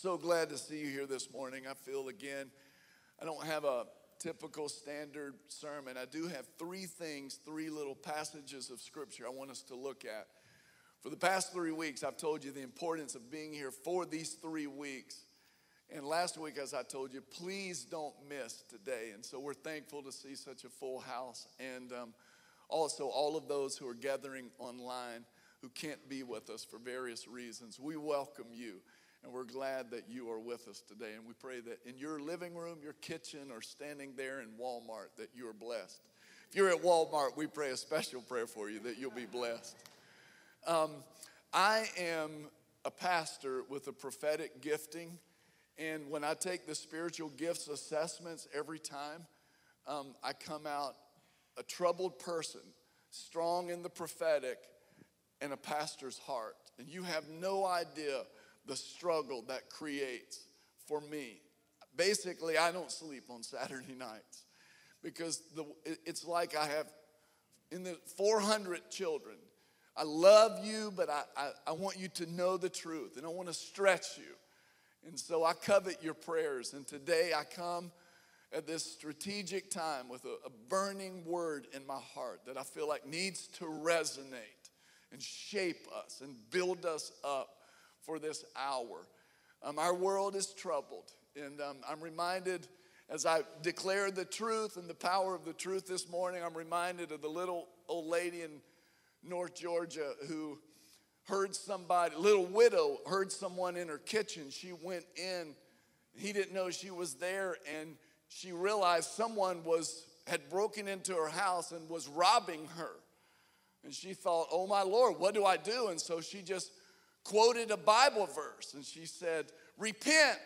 so glad to see you here this morning. I feel again, I don't have a typical standard sermon. I do have three things, three little passages of scripture I want us to look at. For the past three weeks, I've told you the importance of being here for these three weeks. And last week, as I told you, please don't miss today. And so we're thankful to see such a full house. And um, also, all of those who are gathering online who can't be with us for various reasons, we welcome you. And we're glad that you are with us today. And we pray that in your living room, your kitchen, or standing there in Walmart, that you are blessed. If you're at Walmart, we pray a special prayer for you that you'll be blessed. Um, I am a pastor with a prophetic gifting. And when I take the spiritual gifts assessments every time, um, I come out a troubled person, strong in the prophetic, and a pastor's heart. And you have no idea the struggle that creates for me. Basically, I don't sleep on Saturday nights because the, it's like I have in the 400 children. I love you, but I, I, I want you to know the truth and I want to stretch you. And so I covet your prayers. And today I come at this strategic time with a, a burning word in my heart that I feel like needs to resonate and shape us and build us up for this hour. Um, our world is troubled, and um, I'm reminded as I declare the truth and the power of the truth this morning, I'm reminded of the little old lady in North Georgia who heard somebody, little widow, heard someone in her kitchen. She went in, he didn't know she was there, and she realized someone was had broken into her house and was robbing her. And she thought, "Oh my Lord, what do I do?" And so she just quoted a Bible verse and she said, Repent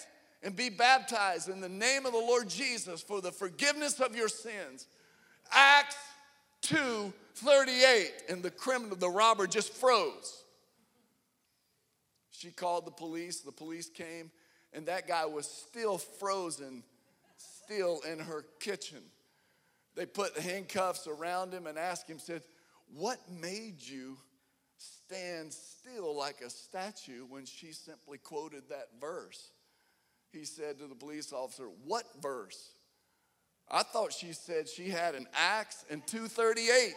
and be baptized in the name of the Lord Jesus for the forgiveness of your sins. Acts 2 38. And the criminal, the robber, just froze. She called the police, the police came, and that guy was still frozen, still in her kitchen. They put handcuffs around him and asked him, said, What made you stand still like a statue when she simply quoted that verse. He said to the police officer, What verse? I thought she said she had an axe and 238.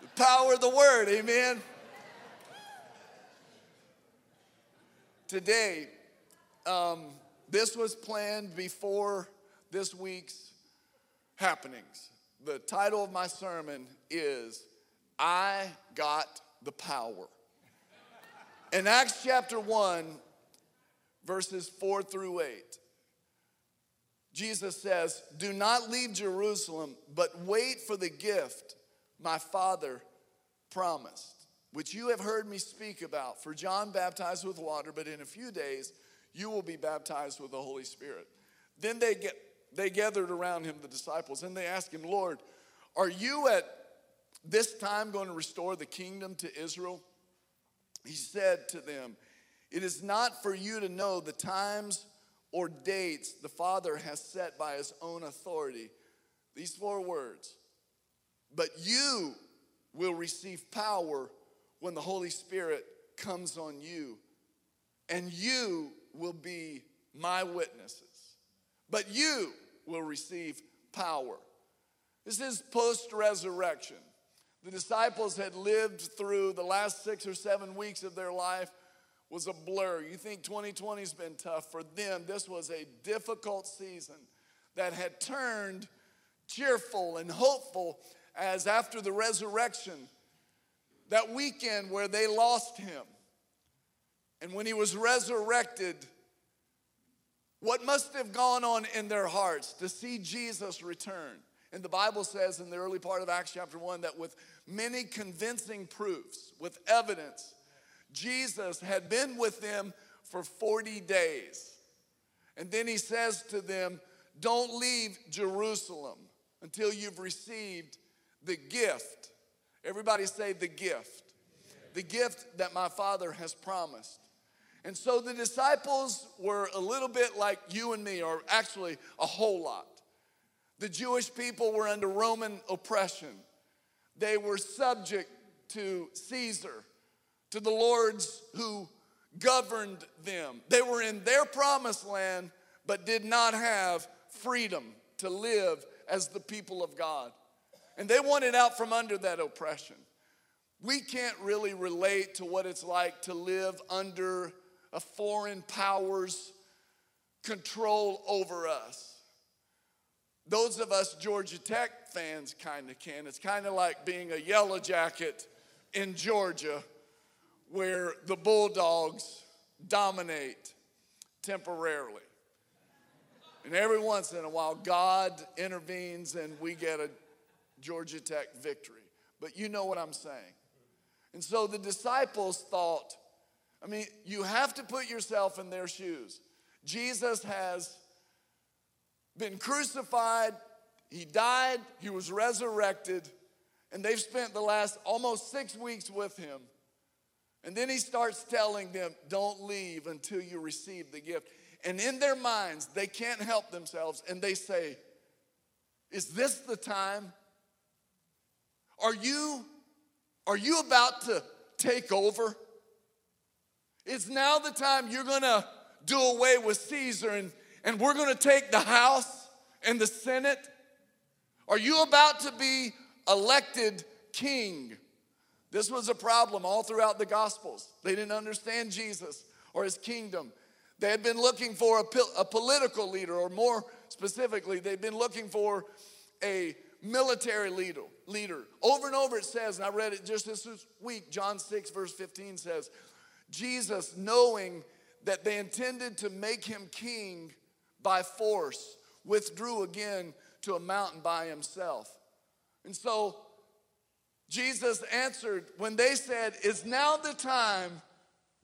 the power of the word, amen. Today, um, this was planned before this week's happenings. The title of my sermon is I Got the Power. In Acts chapter 1, verses 4 through 8, Jesus says, Do not leave Jerusalem, but wait for the gift my Father promised, which you have heard me speak about. For John baptized with water, but in a few days you will be baptized with the Holy Spirit. Then they get they gathered around him, the disciples, and they asked him, Lord, are you at this time going to restore the kingdom to Israel? He said to them, It is not for you to know the times or dates the Father has set by his own authority. These four words. But you will receive power when the Holy Spirit comes on you, and you will be my witnesses. But you will receive power. This is post resurrection. The disciples had lived through the last six or seven weeks of their life was a blur. You think 2020's been tough for them. This was a difficult season that had turned cheerful and hopeful as after the resurrection, that weekend where they lost him. And when he was resurrected, what must have gone on in their hearts to see Jesus return? And the Bible says in the early part of Acts chapter 1 that with many convincing proofs, with evidence, Jesus had been with them for 40 days. And then he says to them, Don't leave Jerusalem until you've received the gift. Everybody say the gift. The gift that my Father has promised. And so the disciples were a little bit like you and me, or actually a whole lot. The Jewish people were under Roman oppression, they were subject to Caesar, to the lords who governed them. They were in their promised land, but did not have freedom to live as the people of God. And they wanted out from under that oppression. We can't really relate to what it's like to live under a foreign power's control over us. Those of us Georgia Tech fans kind of can. It's kind of like being a yellow jacket in Georgia where the Bulldogs dominate temporarily. And every once in a while, God intervenes and we get a Georgia Tech victory. But you know what I'm saying. And so the disciples thought, I mean, you have to put yourself in their shoes. Jesus has been crucified, he died, he was resurrected, and they've spent the last almost six weeks with him. And then he starts telling them, Don't leave until you receive the gift. And in their minds, they can't help themselves and they say, Is this the time? Are you, are you about to take over? Is now the time you're gonna do away with Caesar and, and we're gonna take the House and the Senate? Are you about to be elected king? This was a problem all throughout the Gospels. They didn't understand Jesus or his kingdom. They had been looking for a, a political leader, or more specifically, they'd been looking for a military leader, leader. Over and over it says, and I read it just this week, John 6, verse 15 says, Jesus, knowing that they intended to make him king by force, withdrew again to a mountain by himself. And so Jesus answered when they said, Is now the time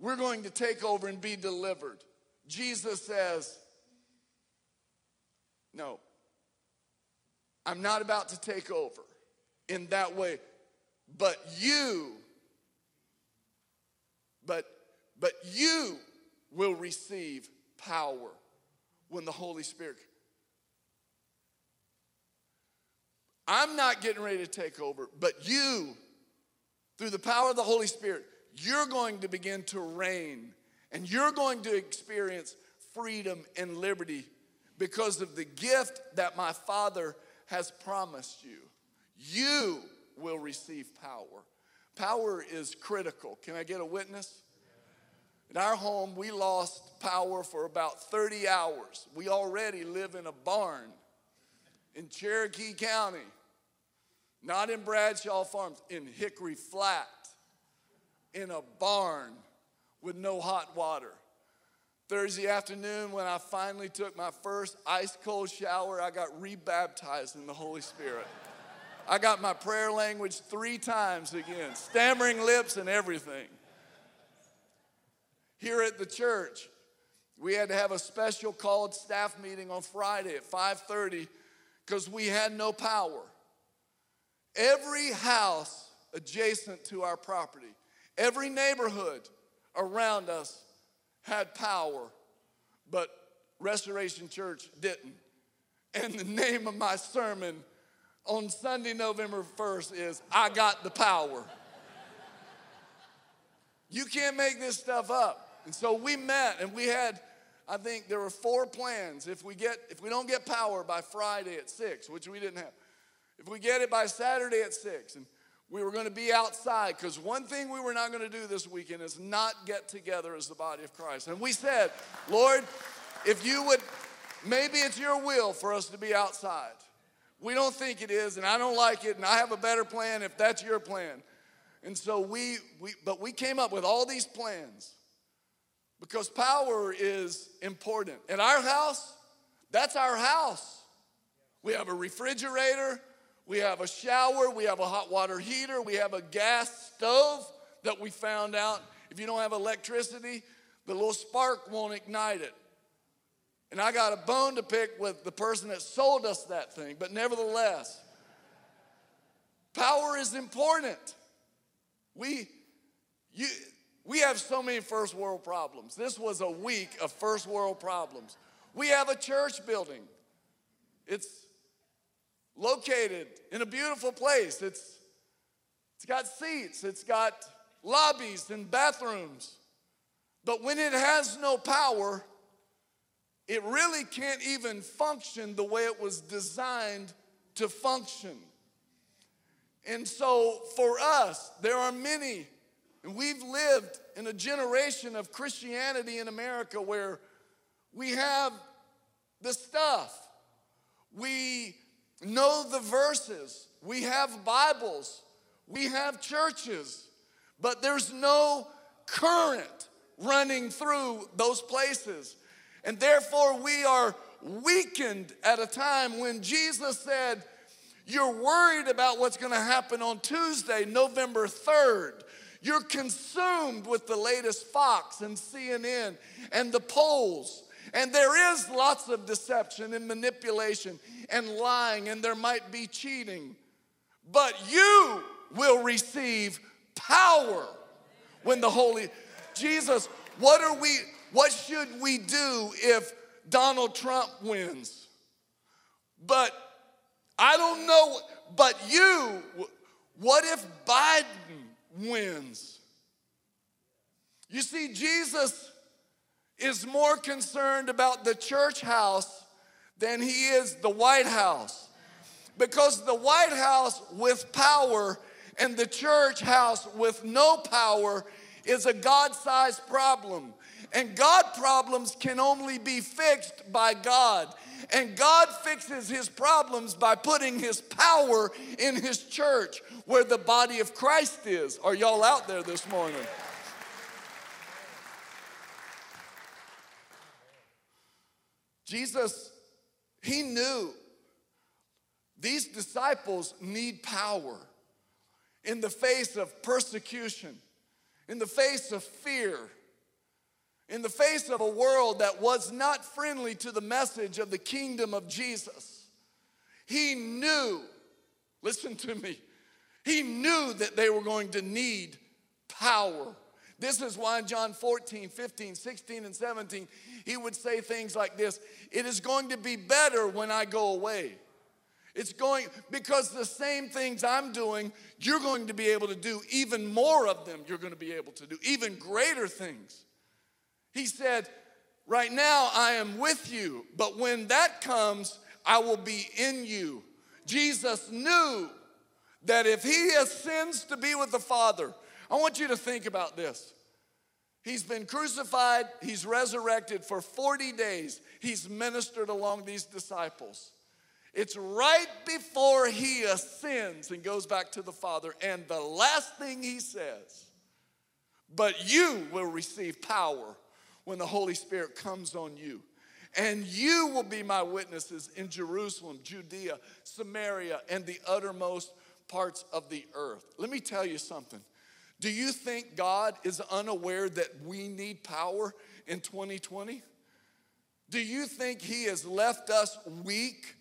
we're going to take over and be delivered? Jesus says, No, I'm not about to take over in that way, but you, but, but you will receive power when the Holy Spirit. I'm not getting ready to take over, but you, through the power of the Holy Spirit, you're going to begin to reign and you're going to experience freedom and liberty because of the gift that my Father has promised you. You will receive power. Power is critical. Can I get a witness? In our home, we lost power for about 30 hours. We already live in a barn in Cherokee County, not in Bradshaw Farms, in Hickory Flat, in a barn with no hot water. Thursday afternoon, when I finally took my first ice cold shower, I got rebaptized in the Holy Spirit. I got my prayer language three times again, stammering lips and everything. Here at the church, we had to have a special called staff meeting on Friday at 5:30 because we had no power. Every house adjacent to our property, every neighborhood around us had power, but Restoration Church didn't. And the name of my sermon on Sunday, November 1st is I Got the Power. you can't make this stuff up. And so we met and we had, I think there were four plans. If we get, if we don't get power by Friday at six, which we didn't have, if we get it by Saturday at six, and we were going to be outside because one thing we were not going to do this weekend is not get together as the body of Christ. And we said, Lord, if you would, maybe it's your will for us to be outside. We don't think it is, and I don't like it, and I have a better plan if that's your plan. And so we, we but we came up with all these plans because power is important. In our house, that's our house. We have a refrigerator, we have a shower, we have a hot water heater, we have a gas stove that we found out if you don't have electricity, the little spark won't ignite it. And I got a bone to pick with the person that sold us that thing, but nevertheless, power is important. We, you, we have so many first world problems. This was a week of first world problems. We have a church building. It's located in a beautiful place. It's It's got seats, it's got lobbies and bathrooms. But when it has no power, it really can't even function the way it was designed to function. And so for us, there are many, and we've lived in a generation of Christianity in America where we have the stuff, we know the verses, we have Bibles, we have churches, but there's no current running through those places. And therefore, we are weakened at a time when Jesus said, You're worried about what's going to happen on Tuesday, November 3rd. You're consumed with the latest Fox and CNN and the polls. And there is lots of deception and manipulation and lying, and there might be cheating. But you will receive power when the Holy Jesus, what are we, what should we do if Donald Trump wins? But I don't know, but you, what if Biden wins? You see, Jesus is more concerned about the church house than he is the White House. Because the White House with power and the church house with no power is a God sized problem. And God problems can only be fixed by God. And God fixes his problems by putting his power in his church where the body of Christ is. Are y'all out there this morning? Jesus, he knew these disciples need power in the face of persecution, in the face of fear, in the face of a world that was not friendly to the message of the kingdom of Jesus. He knew, listen to me, he knew that they were going to need power. This is why John 14, 15, 16, and 17, he would say things like this It is going to be better when I go away. It's going, because the same things I'm doing, you're going to be able to do even more of them, you're going to be able to do even greater things. He said, Right now I am with you, but when that comes, I will be in you. Jesus knew that if he ascends to be with the Father, I want you to think about this. He's been crucified, he's resurrected for 40 days. He's ministered along these disciples. It's right before he ascends and goes back to the Father. And the last thing he says, but you will receive power when the Holy Spirit comes on you. And you will be my witnesses in Jerusalem, Judea, Samaria, and the uttermost parts of the earth. Let me tell you something. Do you think God is unaware that we need power in 2020? Do you think He has left us weak,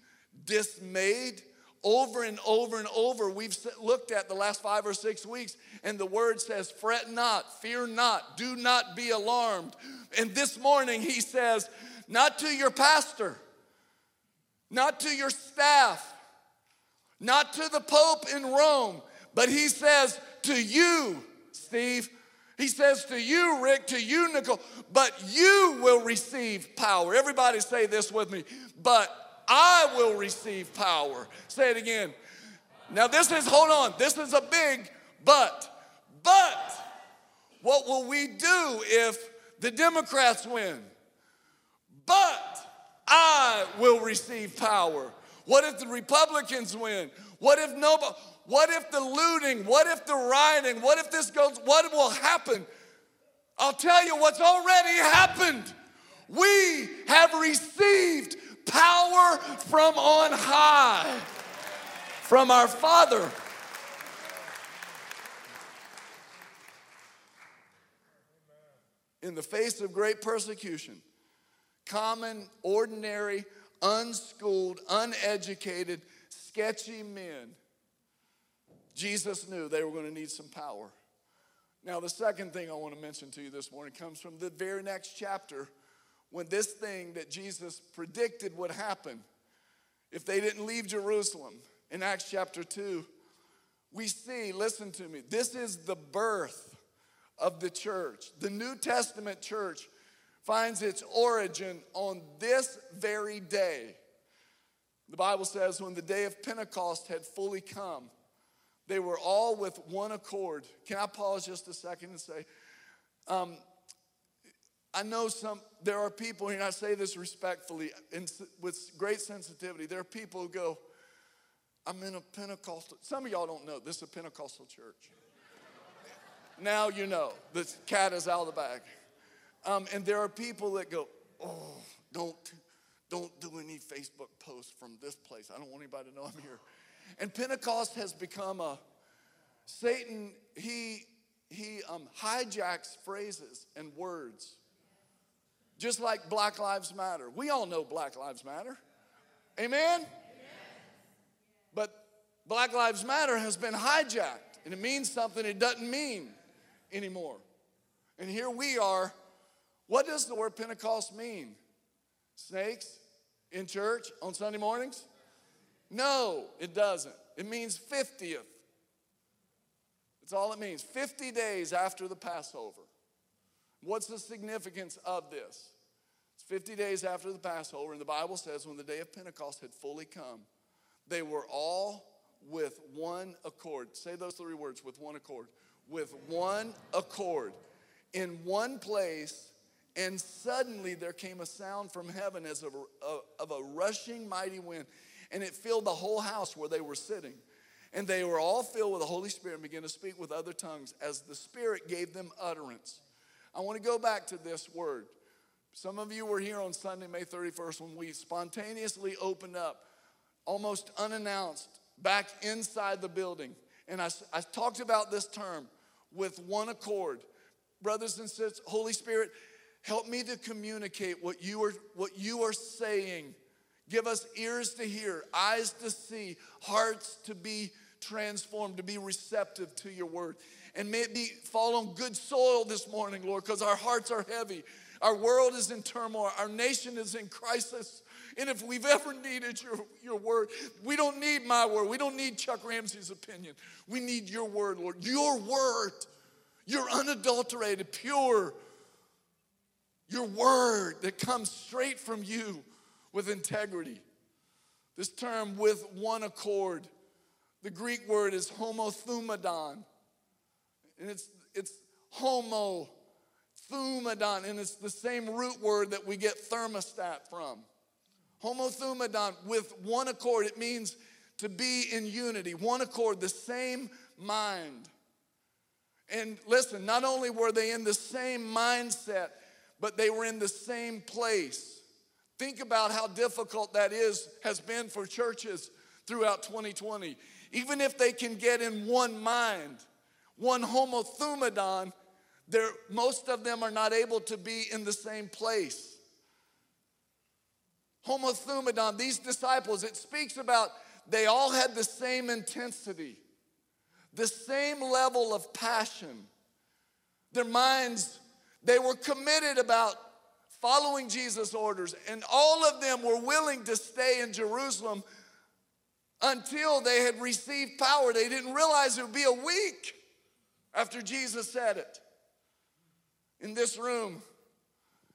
dismayed? Over and over and over, we've looked at the last five or six weeks, and the word says, Fret not, fear not, do not be alarmed. And this morning, He says, Not to your pastor, not to your staff, not to the Pope in Rome, but He says, To you, Steve. He says to you, Rick, to you, Nicole, but you will receive power. Everybody say this with me, but I will receive power. Say it again. Now, this is, hold on, this is a big but. But what will we do if the Democrats win? But I will receive power. What if the Republicans win? What if nobody? What if the looting? What if the rioting? What if this goes? What will happen? I'll tell you what's already happened. We have received power from on high, from our Father. In the face of great persecution, common, ordinary, unschooled, uneducated, sketchy men Jesus knew they were going to need some power. Now, the second thing I want to mention to you this morning comes from the very next chapter when this thing that Jesus predicted would happen if they didn't leave Jerusalem in Acts chapter 2. we see, listen to me, this is the birth of the church. The New Testament church finds its origin on this very day. The Bible says when the day of Pentecost had fully come, they were all with one accord. Can I pause just a second and say, um, I know some, there are people, and I say this respectfully and with great sensitivity, there are people who go, I'm in a Pentecostal, some of y'all don't know, this is a Pentecostal church. now you know, the cat is out of the bag. Um, and there are people that go, oh, don't, don't do any Facebook posts from this place. I don't want anybody to know I'm here. And Pentecost has become a, Satan, he, he um, hijacks phrases and words. Just like Black Lives Matter. We all know Black Lives Matter. Amen? But Black Lives Matter has been hijacked and it means something it doesn't mean anymore. And here we are. What does the word Pentecost mean? Snakes in church on Sunday mornings? No, it doesn't. It means 50th. That's all it means. 50 days after the Passover. What's the significance of this? It's 50 days after the Passover, and the Bible says when the day of Pentecost had fully come, they were all with one accord. Say those three words with one accord. With one accord in one place, and suddenly there came a sound from heaven as of a, of a rushing mighty wind, and it filled the whole house where they were sitting. And they were all filled with the Holy Spirit and began to speak with other tongues as the Spirit gave them utterance. I want to go back to this word. Some of you were here on Sunday, May 31st, when we spontaneously opened up, almost unannounced, back inside the building. And I, I talked about this term with one accord. Brothers and sisters, Holy Spirit, help me to communicate what you are, what you are saying. Give us ears to hear, eyes to see, hearts to be transformed, to be receptive to your word. And may it be fall on good soil this morning, Lord, because our hearts are heavy. Our world is in turmoil. Our nation is in crisis. And if we've ever needed your, your word, we don't need my word. We don't need Chuck Ramsey's opinion. We need your word, Lord. Your word, your unadulterated, pure, your word that comes straight from you with integrity. This term, with one accord, the Greek word is homothumadon. And it's, it's homo, thumadon, and it's the same root word that we get thermostat from. Homothumadon, with one accord, it means to be in unity, one accord, the same mind. And listen, not only were they in the same mindset, but they were in the same place. Think about how difficult that is, has been for churches throughout 2020. Even if they can get in one mind, one homothumadon, most of them are not able to be in the same place. Homothumadon, these disciples, it speaks about they all had the same intensity, the same level of passion. Their minds, they were committed about following Jesus' orders, and all of them were willing to stay in Jerusalem until they had received power. They didn't realize it would be a week after Jesus said it. In this room,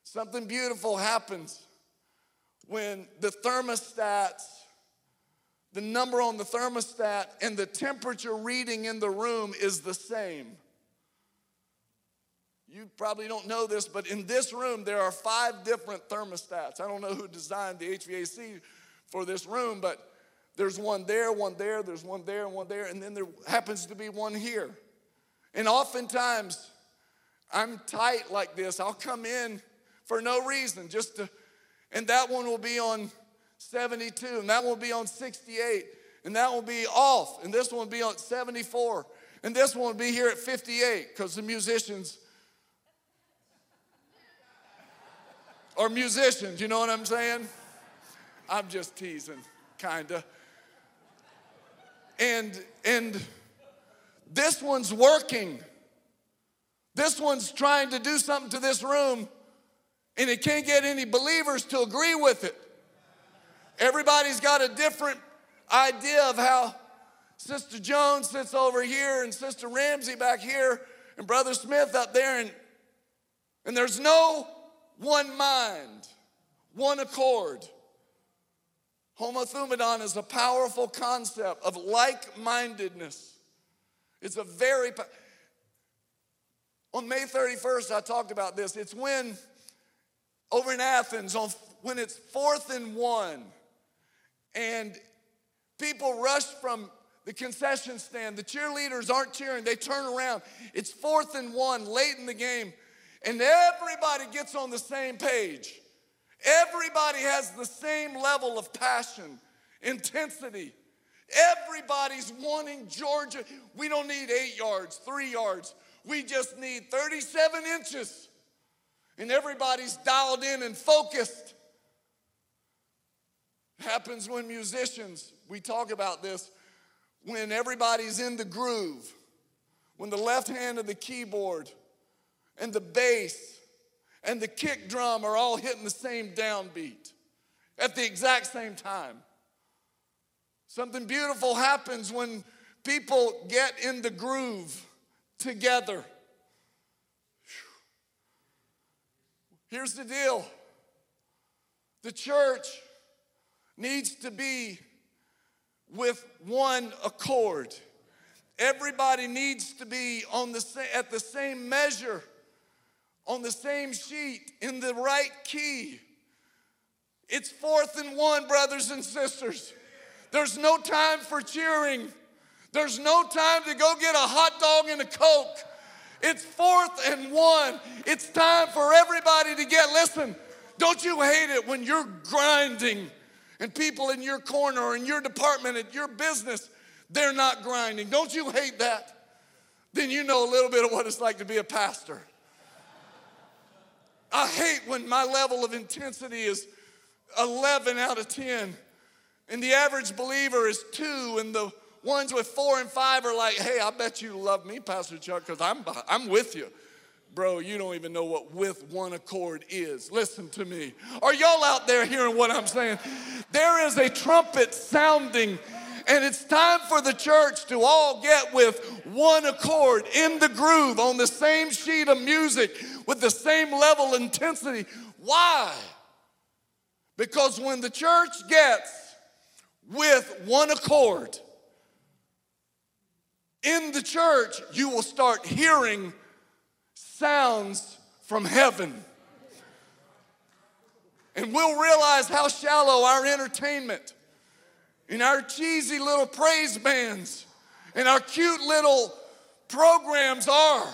something beautiful happens when the thermostats, the number on the thermostat, and the temperature reading in the room is the same. You probably don't know this, but in this room, there are five different thermostats. I don't know who designed the HVAC for this room, but there's one there, one there, there's one there, and one there, and then there happens to be one here. And oftentimes, I'm tight like this. I'll come in for no reason, just to, and that one will be on 72, and that one will be on 68, and that will be off, and this one will be on 74, and this one will be here at 58 because the musicians are musicians, you know what I'm saying? I'm just teasing, kinda. And and this one's working. This one's trying to do something to this room, and it can't get any believers to agree with it. Everybody's got a different idea of how Sister Jones sits over here, and Sister Ramsey back here, and Brother Smith up there, and, and there's no one mind, one accord. Homothumadon is a powerful concept of like mindedness. It's a very, on May 31st, I talked about this. It's when, over in Athens, on, when it's fourth and one, and people rush from the concession stand. The cheerleaders aren't cheering, they turn around. It's fourth and one, late in the game, and everybody gets on the same page. Everybody has the same level of passion, intensity. Everybody's wanting Georgia. We don't need eight yards, three yards. We just need 37 inches. And everybody's dialed in and focused. It happens when musicians, we talk about this, when everybody's in the groove, when the left hand of the keyboard and the bass and the kick drum are all hitting the same downbeat at the exact same time. Something beautiful happens when people get in the groove together. Here's the deal the church needs to be with one accord. Everybody needs to be on the at the same measure, on the same sheet, in the right key. It's fourth and one, brothers and sisters. There's no time for cheering. There's no time to go get a hot dog and a Coke. It's fourth and one. It's time for everybody to get, listen, don't you hate it when you're grinding and people in your corner or in your department, at your business, they're not grinding? Don't you hate that? Then you know a little bit of what it's like to be a pastor. I hate when my level of intensity is 11 out of 10 and the average believer is two and the ones with four and five are like, hey, I bet you love me, Pastor Chuck, because I'm, I'm with you. Bro, you don't even know what with one accord is. Listen to me. Are y'all out there hearing what I'm saying? There is a trumpet sounding, and it's time for the church to all get with one accord in the groove on the same sheet of music with the same level intensity. Why? Because when the church gets with one accord, in the church, you will start hearing sounds from heaven. And we'll realize how shallow our entertainment and our cheesy little praise bands and our cute little programs are.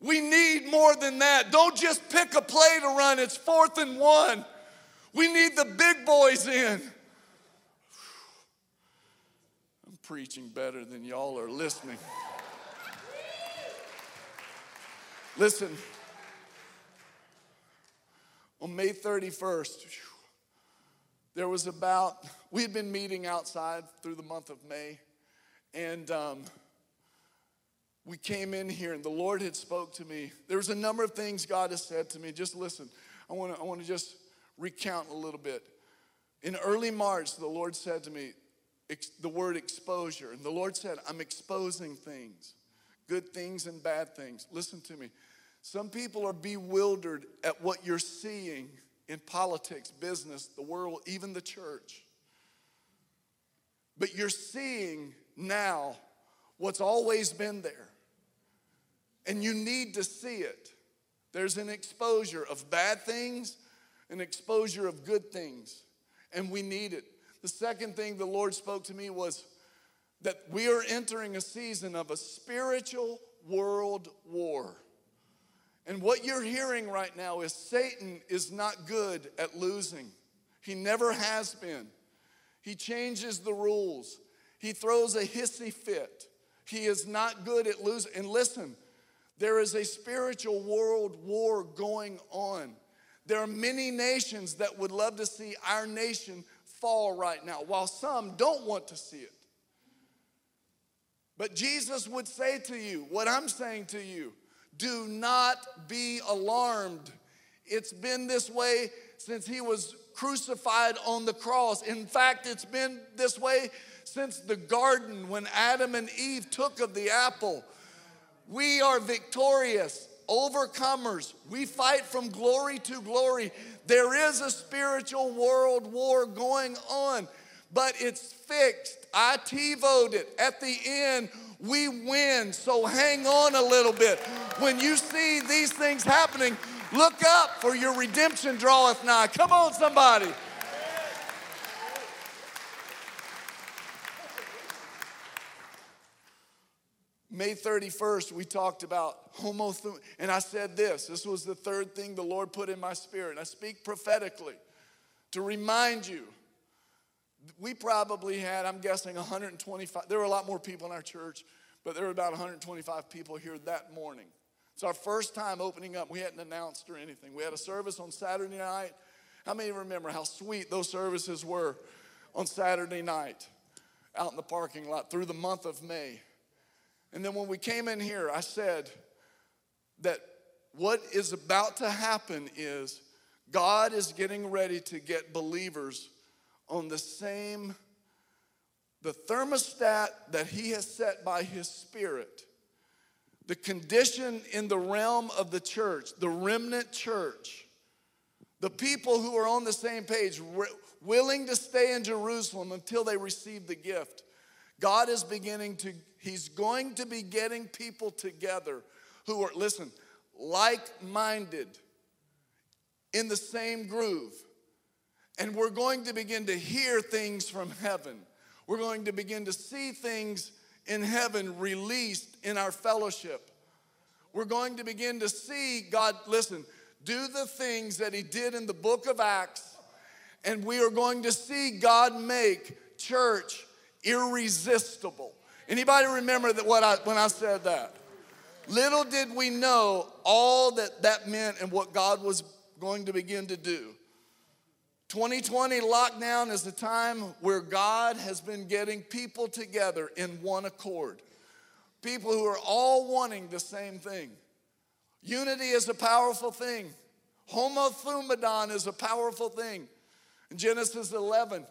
We need more than that. Don't just pick a play to run, it's fourth and one. We need the big boys in preaching better than y'all are listening. Listen, on May 31st, there was about, we had been meeting outside through the month of May, and um, we came in here and the Lord had spoke to me. There was a number of things God has said to me. Just listen. I want to I want to just recount a little bit. In early March, the Lord said to me, ex- the word exposure. And the Lord said, I'm exposing things, good things and bad things. Listen to me. Some people are bewildered at what you're seeing in politics, business, the world, even the church. But you're seeing now what's always been there. And you need to see it. There's an exposure of bad things, an exposure of good things, and we need it. The second thing the Lord spoke to me was that we are entering a season of a spiritual world war. And what you're hearing right now is Satan is not good at losing. He never has been. He changes the rules. He throws a hissy fit. He is not good at losing. And listen, there is a spiritual world war going on. There are many nations that would love to see our nation fall right now, while some don't want to see it. But Jesus would say to you, what I'm saying to you, do not be alarmed. It's been this way since he was crucified on the cross. In fact, it's been this way since the garden when Adam and Eve took of the apple. We are victorious, overcomers. We fight from glory to glory. There is a spiritual world war going on, but it's fixed. I T voted. At the end, we win. So hang on a little bit. When you see these things happening, look up for your redemption draweth nigh. Come on, somebody. May 31st, we talked about homothume, and I said this. This was the third thing the Lord put in my spirit. I speak prophetically to remind you. We probably had, I'm guessing, 125. There were a lot more people in our church, but there were about 125 people here that morning. It's our first time opening up. We hadn't announced or anything. We had a service on Saturday night. How many remember how sweet those services were on Saturday night out in the parking lot through the month of May? And then when we came in here, I said that what is about to happen is God is getting ready to get believers on the same the thermostat that he has set by his spirit. The condition in the realm of the church the remnant church the people who are on the same page willing to stay in Jerusalem until they receive the gift God is beginning to He's going to be getting people together who are, listen, like minded in the same groove. And we're going to begin to hear things from heaven. We're going to begin to see things in heaven released in our fellowship. We're going to begin to see God, listen, do the things that He did in the book of Acts, and we are going to see God make church irresistible. Anybody remember that what I, when I said that? Little did we know all that that meant and what God was going to begin to do. 2020 lockdown is the time where God has been getting people together in one accord. People who are all wanting the same thing. Unity is a powerful thing. Homothumadon is a powerful thing. In Genesis 11,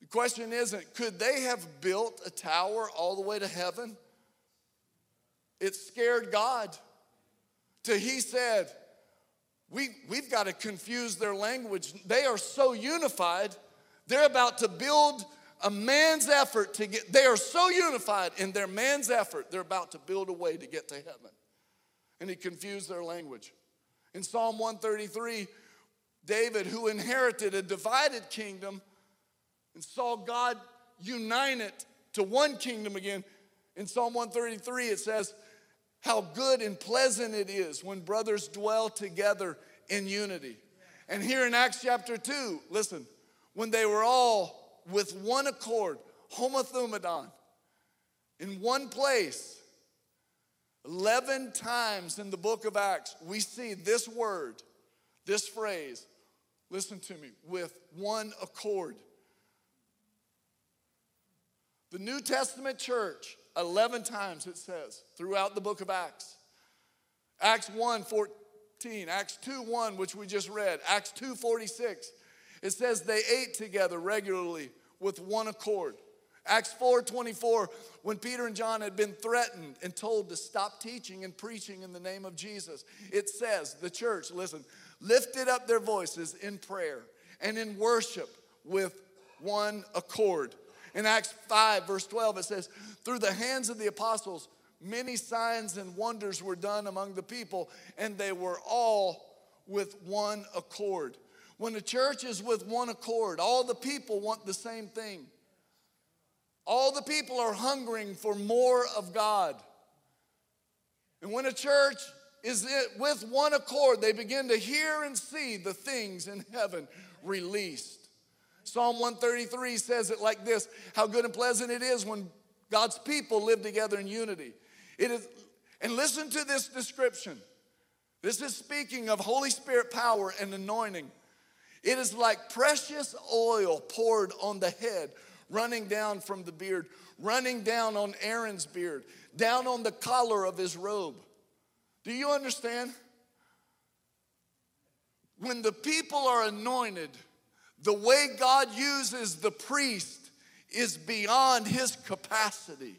the question isn't, could they have built a tower all the way to heaven? It scared God. Till he said, we, we've got to confuse their language. They are so unified, they're about to build a man's effort to get, they are so unified in their man's effort, they're about to build a way to get to heaven. And he confused their language. In Psalm 133, David, who inherited a divided kingdom, and saw God unite it to one kingdom again. In Psalm 133, it says, How good and pleasant it is when brothers dwell together in unity. And here in Acts chapter 2, listen, when they were all with one accord, homothumadon, in one place, 11 times in the book of Acts, we see this word, this phrase, listen to me, with one accord. The New Testament church, 11 times it says throughout the book of Acts. Acts 1 14, Acts 2 1, which we just read, Acts 2 46. It says they ate together regularly with one accord. Acts 4 24, when Peter and John had been threatened and told to stop teaching and preaching in the name of Jesus, it says, the church, listen, lifted up their voices in prayer and in worship with one accord. In Acts 5, verse 12, it says, Through the hands of the apostles, many signs and wonders were done among the people, and they were all with one accord. When the church is with one accord, all the people want the same thing. All the people are hungering for more of God. And when a church is with one accord, they begin to hear and see the things in heaven released. Psalm 133 says it like this How good and pleasant it is when God's people live together in unity. It is, and listen to this description. This is speaking of Holy Spirit power and anointing. It is like precious oil poured on the head, running down from the beard, running down on Aaron's beard, down on the collar of his robe. Do you understand? When the people are anointed, the way God uses the priest is beyond his capacity.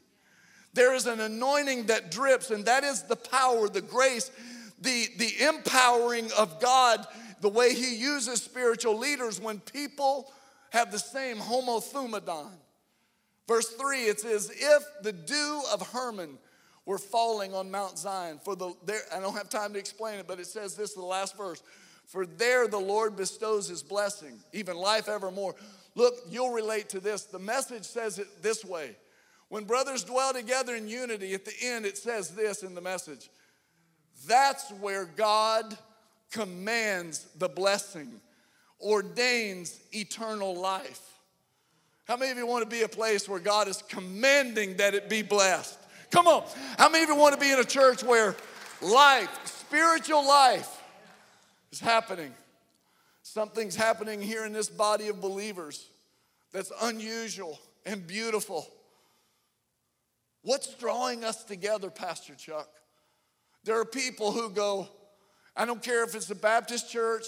There is an anointing that drips, and that is the power, the grace, the, the empowering of God, the way he uses spiritual leaders when people have the same homothumadon. Verse 3, it says, If the dew of Hermon were falling on Mount Zion, for the there, I don't have time to explain it, but it says this in the last verse. For there the Lord bestows his blessing, even life evermore. Look, you'll relate to this. The message says it this way. When brothers dwell together in unity, at the end it says this in the message. That's where God commands the blessing, ordains eternal life. How many of you want to be a place where God is commanding that it be blessed? Come on. How many of you want to be in a church where life, spiritual life, is happening? Something's happening here in this body of believers that's unusual and beautiful. What's drawing us together, Pastor Chuck? There are people who go, I don't care if it's a Baptist church,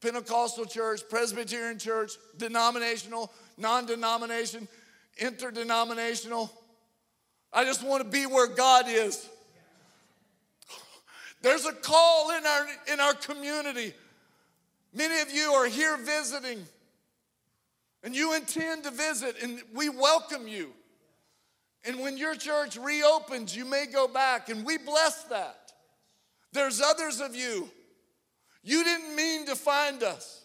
Pentecostal church, Presbyterian church, denominational, non denomination, interdenominational. I just want to be where God is. There's a call in our, in our community. Many of you are here visiting, and you intend to visit, and we welcome you. And when your church reopens, you may go back, and we bless that. There's others of you. You didn't mean to find us.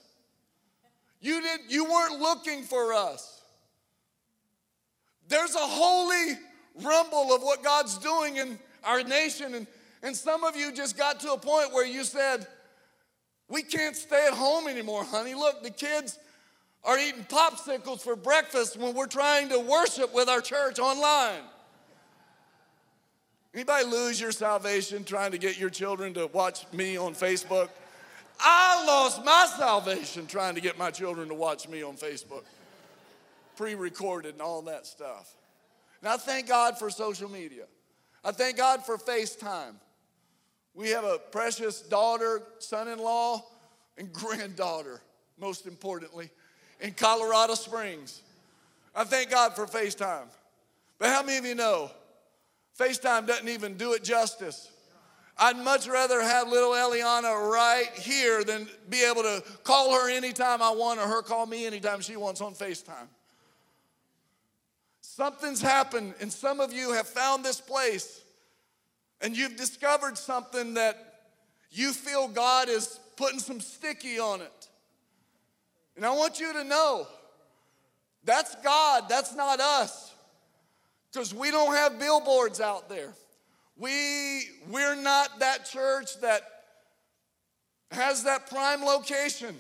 You didn't you weren't looking for us. There's a holy rumble of what God's doing in our nation and and some of you just got to a point where you said, "We can't stay at home anymore, honey. Look, the kids are eating popsicles for breakfast when we're trying to worship with our church online." Anybody lose your salvation trying to get your children to watch me on Facebook? I lost my salvation trying to get my children to watch me on Facebook, pre recorded and all that stuff. And I thank God for social media. I thank God for FaceTime. We have a precious daughter, son in law, and granddaughter, most importantly, in Colorado Springs. I thank God for FaceTime. But how many of you know FaceTime doesn't even do it justice? I'd much rather have little Eliana right here than be able to call her anytime I want or her call me anytime she wants on FaceTime. Something's happened, and some of you have found this place and you've discovered something that you feel God is putting some sticky on it. And I want you to know that's God, that's not us. Because we don't have billboards out there. We, we're not that church that has that prime location.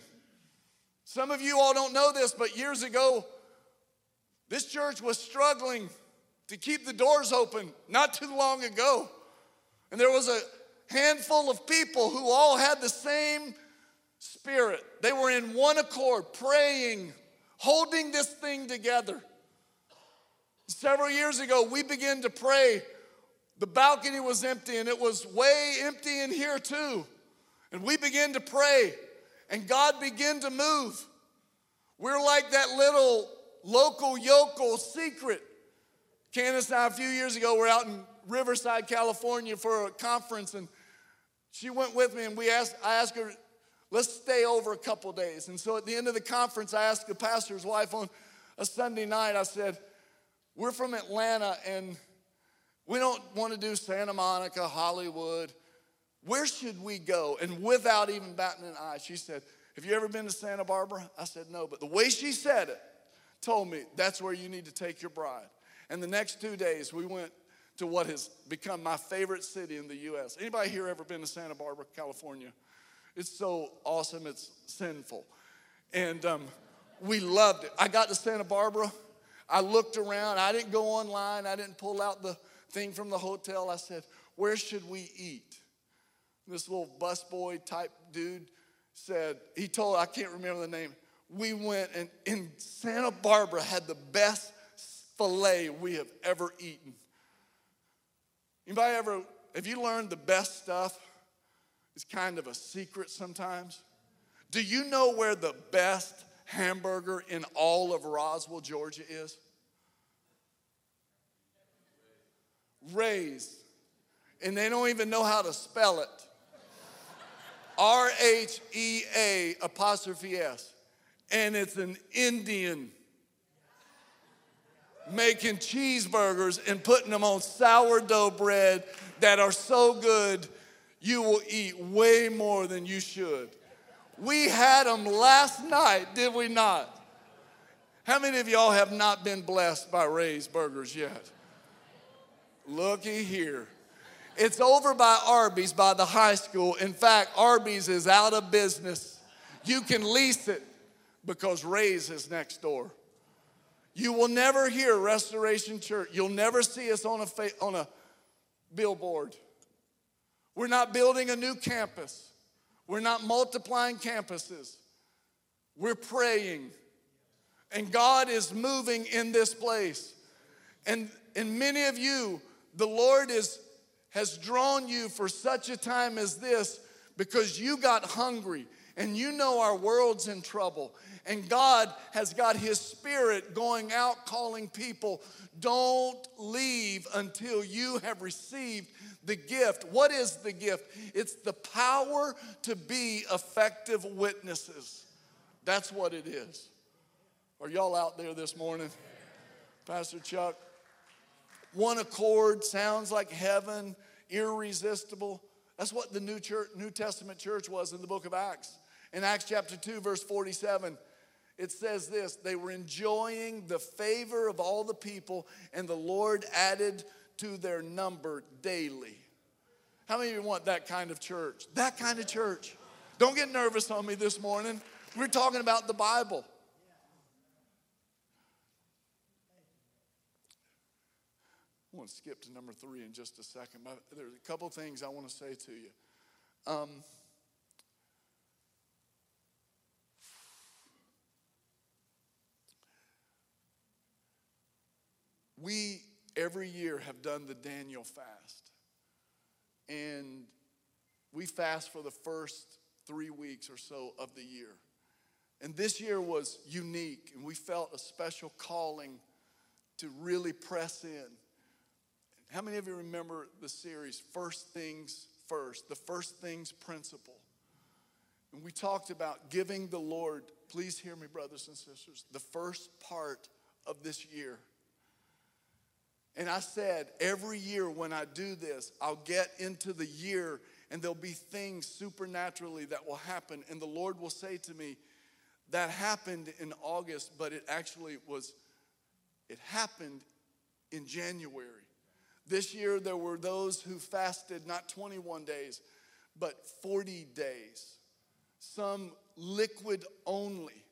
Some of you all don't know this, but years ago, this church was struggling to keep the doors open not too long ago. And there was a handful of people who all had the same spirit. They were in one accord, praying, holding this thing together. Several years ago, we began to pray the balcony was empty and it was way empty in here too. And we began to pray and God began to move. We're like that little local yokel secret. Candace and I, a few years ago, were out in Riverside, California for a conference and she went with me and we asked, I asked her, let's stay over a couple days. And so at the end of the conference, I asked the pastor's wife on a Sunday night, I said, we're from Atlanta and we don't want to do Santa Monica, Hollywood. Where should we go? And without even batting an eye, she said, Have you ever been to Santa Barbara? I said, No. But the way she said it told me that's where you need to take your bride. And the next two days, we went to what has become my favorite city in the U.S. Anybody here ever been to Santa Barbara, California? It's so awesome, it's sinful. And um, we loved it. I got to Santa Barbara. I looked around. I didn't go online. I didn't pull out the thing from the hotel. I said, Where should we eat? This little busboy type dude said, He told, I can't remember the name. We went and in Santa Barbara had the best filet we have ever eaten. Anybody ever, have you learned the best stuff is kind of a secret sometimes? Do you know where the best hamburger in all of Roswell, Georgia is? Ray's. And they don't even know how to spell it. R H E A apostrophe S. And it's an Indian making cheeseburgers and putting them on sourdough bread that are so good you will eat way more than you should. We had them last night, did we not? How many of y'all have not been blessed by Ray's Burgers yet? Looky here. It's over by Arby's by the high school. In fact, Arby's is out of business. You can lease it because Ray's is next door. You will never hear Restoration Church. You'll never see us on a, fa- on a billboard. We're not building a new campus. We're not multiplying campuses. We're praying. And God is moving in this place. And, and many of you, the Lord is, has drawn you for such a time as this because you got hungry and you know our world's in trouble and God has got His Spirit going out calling people, don't leave until you have received the gift. What is the gift? It's the power to be effective witnesses. That's what it is. Are y'all out there this morning? Pastor Chuck, one accord sounds like heaven, irresistible. That's what the New, church, New Testament church was in the book of Acts. In Acts chapter 2, verse 47, it says this they were enjoying the favor of all the people, and the Lord added to their number daily. How many of you want that kind of church? That kind of church. Don't get nervous on me this morning. We're talking about the Bible. I want to skip to number three in just a second, but there's a couple things I want to say to you. Um, We every year have done the Daniel fast. And we fast for the first three weeks or so of the year. And this year was unique, and we felt a special calling to really press in. How many of you remember the series, First Things First, the First Things Principle? And we talked about giving the Lord, please hear me, brothers and sisters, the first part of this year and I said, every year when I do this, I'll get into the year and there'll be things supernaturally that will happen. And the Lord will say to me, that happened in August, but it actually was, it happened in January. This year, there were those who fasted not 21 days, but 40 days, some liquid only.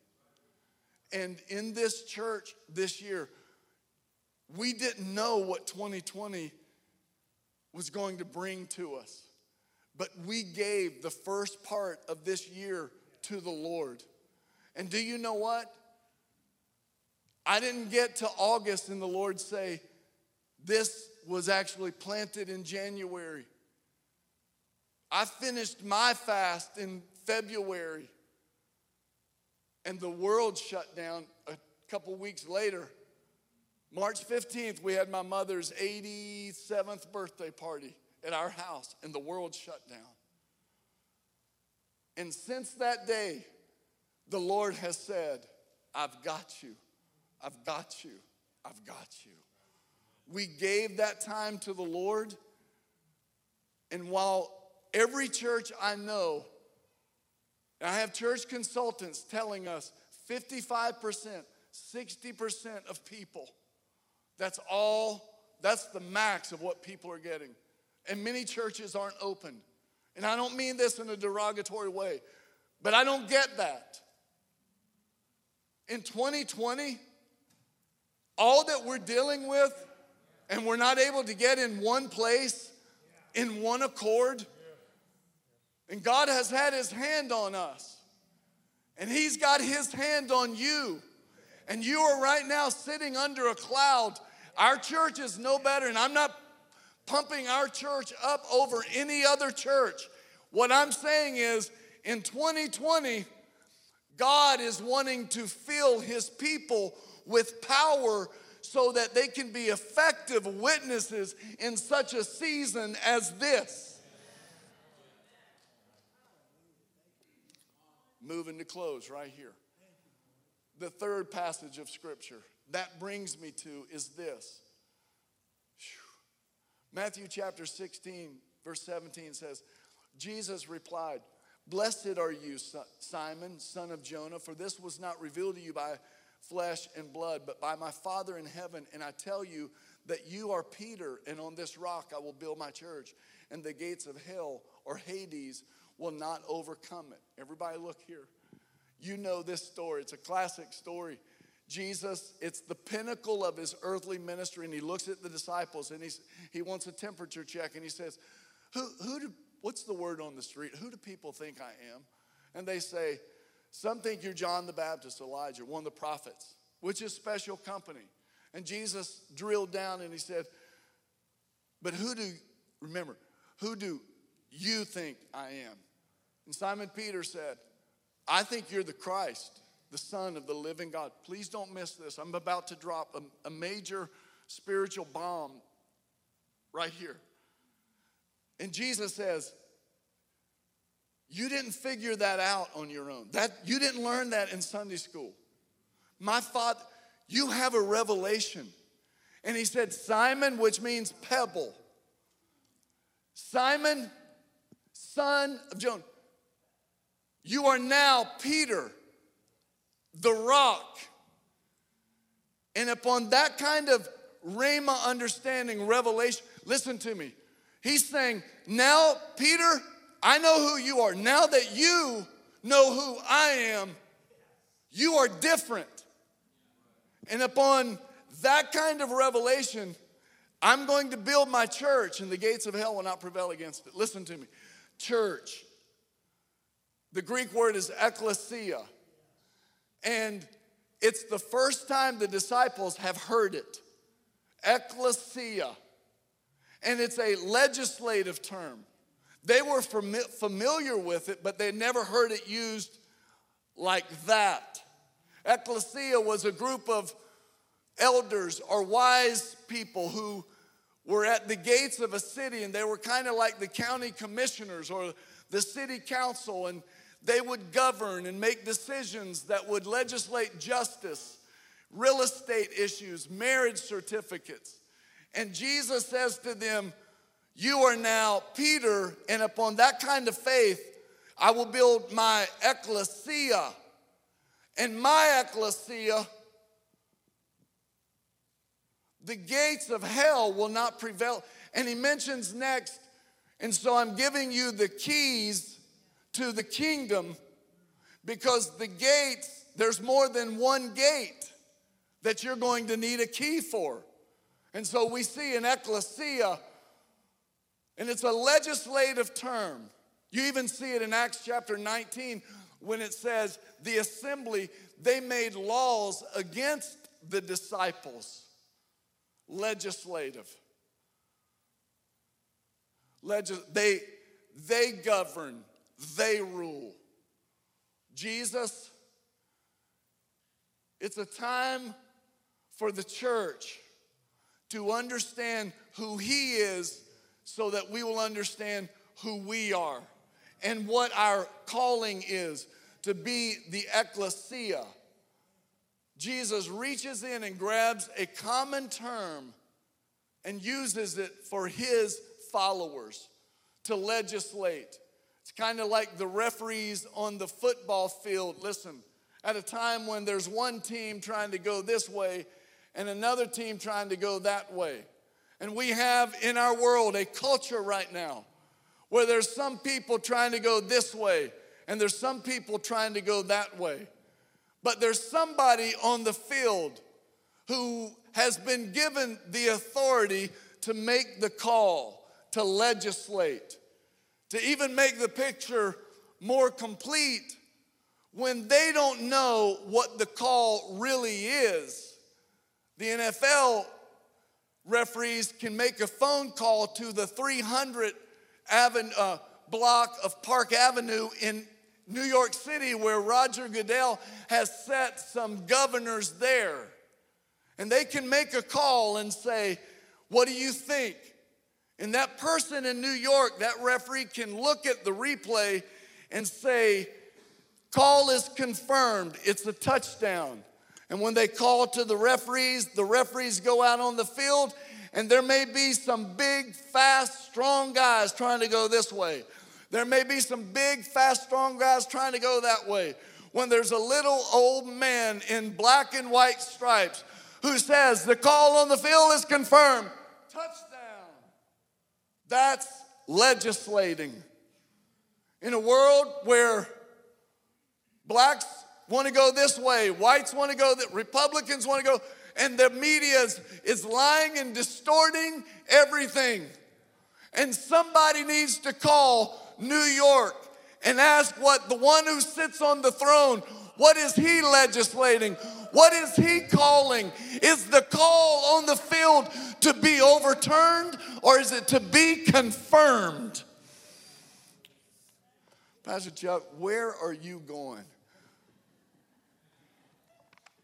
And in this church this year, we didn't know what 2020 was going to bring to us, but we gave the first part of this year to the Lord. And do you know what? I didn't get to August and the Lord say, This was actually planted in January. I finished my fast in February, and the world shut down a couple weeks later. March 15th, we had my mother's 87th birthday party at our house, and the world shut down. And since that day, the Lord has said, I've got you, I've got you, I've got you. We gave that time to the Lord, and while every church I know, I have church consultants telling us 55%, 60% of people that's all, that's the max of what people are getting. And many churches aren't open. And I don't mean this in a derogatory way, but I don't get that. In 2020, all that we're dealing with, and we're not able to get in one place, in one accord, and God has had his hand on us, and he's got his hand on you. And you are right now sitting under a cloud our church is no better, and I'm not pumping our church up over any other church. What I'm saying is, in 2020, God is wanting to fill his people with power so that they can be effective witnesses in such a season as this. Moving to close right here. The third passage of scripture that brings me to is this. Matthew chapter 16, verse 17 says, Jesus replied, Blessed are you, Simon, son of Jonah, for this was not revealed to you by flesh and blood, but by my Father in heaven. And I tell you that you are Peter, and on this rock I will build my church, and the gates of hell or Hades will not overcome it. Everybody, look here. You know this story, it's a classic story. Jesus, it's the pinnacle of his earthly ministry, and he looks at the disciples and he's, he wants a temperature check, and he says, who, who do, What's the word on the street? Who do people think I am? And they say, Some think you're John the Baptist, Elijah, one of the prophets, which is special company. And Jesus drilled down and he said, But who do, remember, who do you think I am? And Simon Peter said, I think you're the Christ, the Son of the living God. Please don't miss this. I'm about to drop a, a major spiritual bomb right here. And Jesus says, You didn't figure that out on your own. That you didn't learn that in Sunday school. My father, you have a revelation. And he said, Simon, which means pebble. Simon, son of Jonah, you are now Peter, the rock. And upon that kind of Rhema understanding, revelation, listen to me. He's saying, Now, Peter, I know who you are. Now that you know who I am, you are different. And upon that kind of revelation, I'm going to build my church, and the gates of hell will not prevail against it. Listen to me. Church. The Greek word is ekklesia. And it's the first time the disciples have heard it. Ecclesia. and it's a legislative term. They were familiar with it, but they never heard it used like that. Ecclesia was a group of elders or wise people who were at the gates of a city and they were kind of like the county commissioners or the city council and they would govern and make decisions that would legislate justice, real estate issues, marriage certificates. And Jesus says to them, You are now Peter, and upon that kind of faith, I will build my ecclesia. And my ecclesia, the gates of hell will not prevail. And he mentions next, and so I'm giving you the keys to the kingdom because the gates, there's more than one gate that you're going to need a key for. And so we see an ecclesia, and it's a legislative term. You even see it in Acts chapter 19 when it says the assembly, they made laws against the disciples. Legislative. Legis- they, they govern, they rule. Jesus, it's a time for the church to understand who He is so that we will understand who we are and what our calling is to be the ecclesia. Jesus reaches in and grabs a common term and uses it for his followers to legislate. It's kind of like the referees on the football field. Listen, at a time when there's one team trying to go this way and another team trying to go that way. And we have in our world a culture right now where there's some people trying to go this way and there's some people trying to go that way. But there's somebody on the field who has been given the authority to make the call, to legislate, to even make the picture more complete when they don't know what the call really is the NFL referees can make a phone call to the 300 avenue, uh, block of Park Avenue in New York City, where Roger Goodell has set some governors there. And they can make a call and say, What do you think? And that person in New York, that referee can look at the replay and say, Call is confirmed, it's a touchdown. And when they call to the referees, the referees go out on the field, and there may be some big, fast, strong guys trying to go this way. There may be some big, fast, strong guys trying to go that way. When there's a little old man in black and white stripes who says, The call on the field is confirmed, touchdown. That's legislating. In a world where blacks want to go this way, whites want to go, that Republicans want to go, and the media is, is lying and distorting everything. And somebody needs to call New York and ask what the one who sits on the throne, what is he legislating? What is he calling? Is the call on the field to be overturned or is it to be confirmed? Pastor Chuck, where are you going?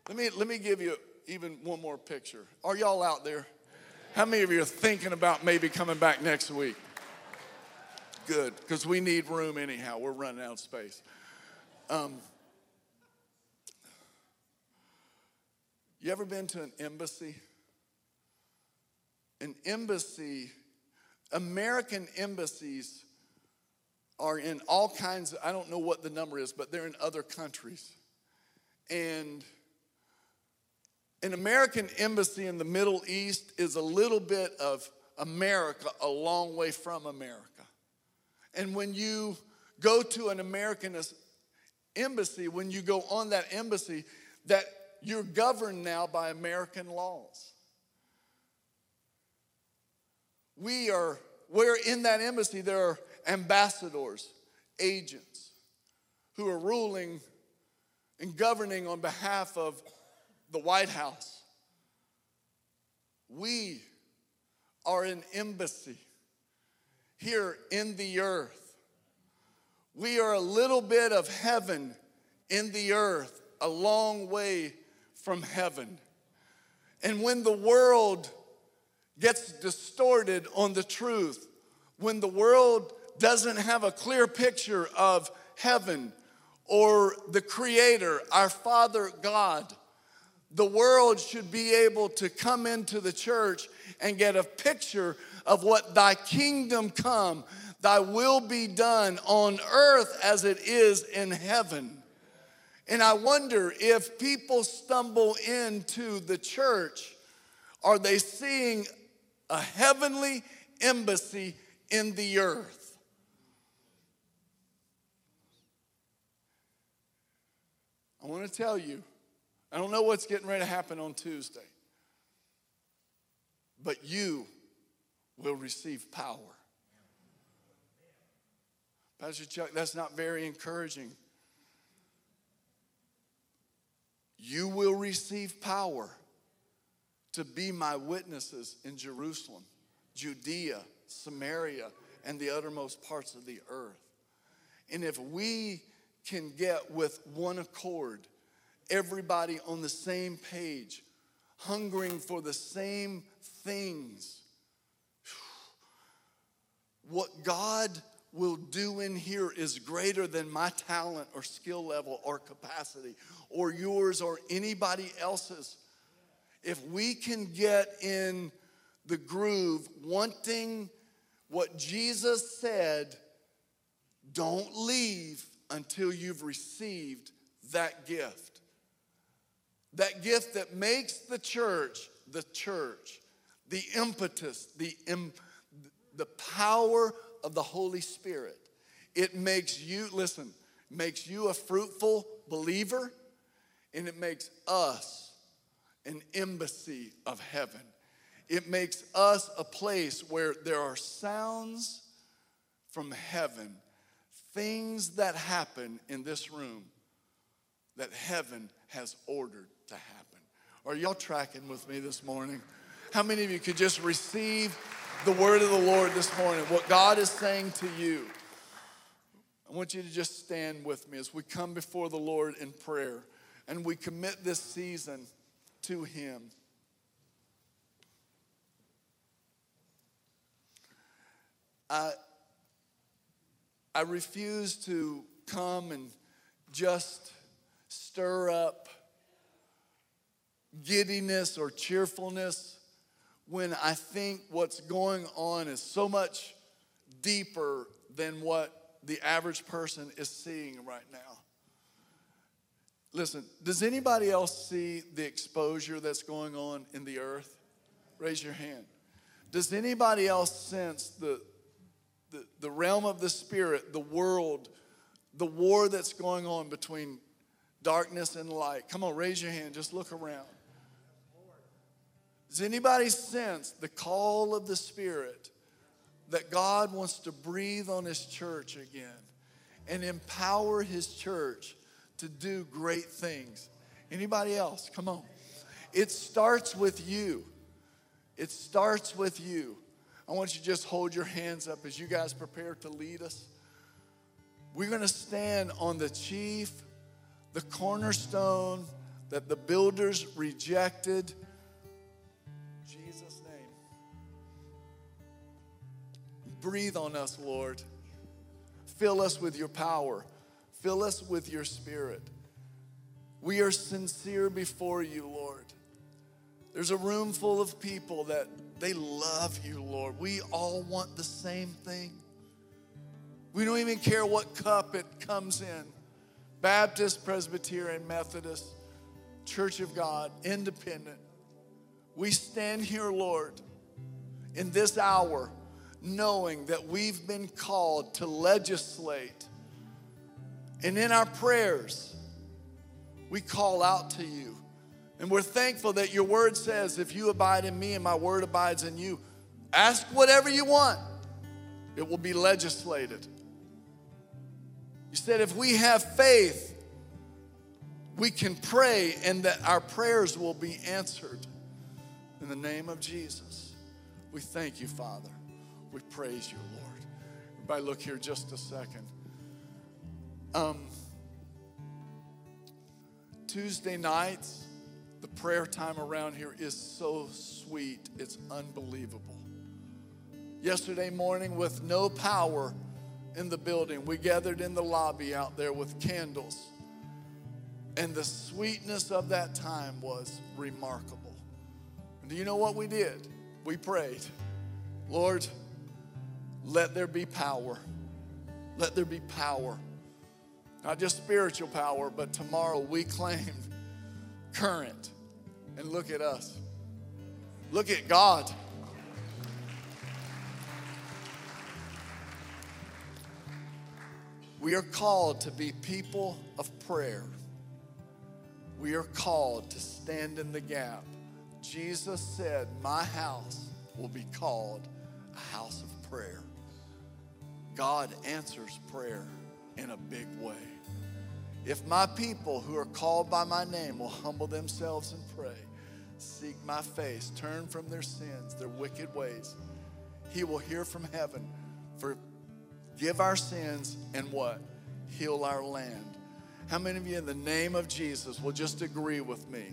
Let me, let me give you even one more picture. Are y'all out there? How many of you are thinking about maybe coming back next week? Good, because we need room anyhow. We're running out of space. Um, you ever been to an embassy? An embassy, American embassies are in all kinds of, I don't know what the number is, but they're in other countries. And an American embassy in the Middle East is a little bit of America a long way from America. And when you go to an American embassy, when you go on that embassy, that you're governed now by American laws. We are, we're in that embassy, there are ambassadors, agents who are ruling and governing on behalf of the White House. We are an embassy here in the earth. We are a little bit of heaven in the earth, a long way from heaven. And when the world gets distorted on the truth, when the world doesn't have a clear picture of heaven or the Creator, our Father God, the world should be able to come into the church and get a picture of what thy kingdom come, thy will be done on earth as it is in heaven. And I wonder if people stumble into the church, are they seeing a heavenly embassy in the earth? I want to tell you I don't know what's getting ready to happen on Tuesday, but you will receive power. Pastor Chuck, that's not very encouraging. You will receive power to be my witnesses in Jerusalem, Judea, Samaria, and the uttermost parts of the earth. And if we can get with one accord everybody on the same page, hungering for the same things. What God will do in here is greater than my talent or skill level or capacity or yours or anybody else's. If we can get in the groove, wanting what Jesus said, don't leave until you've received that gift. That gift that makes the church the church, the impetus, the, Im, the power of the Holy Spirit. It makes you, listen, makes you a fruitful believer, and it makes us an embassy of heaven. It makes us a place where there are sounds from heaven, things that happen in this room that heaven has ordered to happen. Are y'all tracking with me this morning? How many of you could just receive the word of the Lord this morning? What God is saying to you. I want you to just stand with me as we come before the Lord in prayer and we commit this season to him. I, I refuse to come and just stir up giddiness or cheerfulness when I think what's going on is so much deeper than what the average person is seeing right now. Listen, does anybody else see the exposure that's going on in the earth? Raise your hand. Does anybody else sense the, the, the realm of the spirit, the world, the war that's going on between darkness and light? Come on, raise your hand. Just look around. Does anybody sense the call of the Spirit that God wants to breathe on His church again and empower His church to do great things? Anybody else? Come on. It starts with you. It starts with you. I want you to just hold your hands up as you guys prepare to lead us. We're going to stand on the chief, the cornerstone that the builders rejected Jesus' name. Breathe on us, Lord. Fill us with your power. Fill us with your spirit. We are sincere before you, Lord. There's a room full of people that they love you, Lord. We all want the same thing. We don't even care what cup it comes in Baptist, Presbyterian, Methodist, Church of God, Independent. We stand here, Lord, in this hour knowing that we've been called to legislate. And in our prayers, we call out to you. And we're thankful that your word says, if you abide in me and my word abides in you, ask whatever you want, it will be legislated. You said, if we have faith, we can pray and that our prayers will be answered. In the name of Jesus, we thank you, Father. We praise you, Lord. Everybody, look here just a second. Um, Tuesday nights, the prayer time around here is so sweet, it's unbelievable. Yesterday morning, with no power in the building, we gathered in the lobby out there with candles. And the sweetness of that time was remarkable. And do you know what we did? We prayed, Lord, let there be power. Let there be power. Not just spiritual power, but tomorrow we claim current. And look at us. Look at God. We are called to be people of prayer. We are called to stand in the gap. Jesus said, My house will be called a house of prayer. God answers prayer in a big way. If my people who are called by my name will humble themselves and pray, seek my face, turn from their sins, their wicked ways, he will hear from heaven, forgive our sins, and what? Heal our land. How many of you, in the name of Jesus, will just agree with me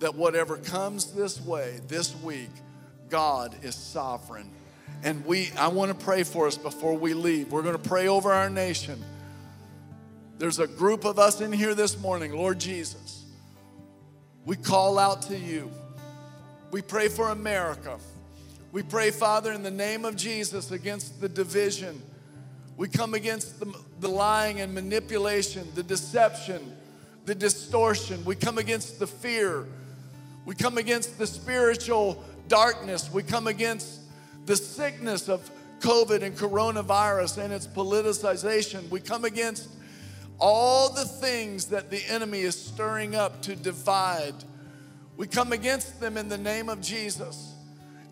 that whatever comes this way, this week, God is sovereign and we, I want to pray for us before we leave. We're going to pray over our nation. There's a group of us in here this morning, Lord Jesus. We call out to you. We pray for America. We pray, Father, in the name of Jesus against the division. We come against the, the lying and manipulation, the deception, the distortion. We come against the fear. We come against the spiritual darkness. We come against the sickness of COVID and coronavirus and its politicization. We come against all the things that the enemy is stirring up to divide. We come against them in the name of Jesus.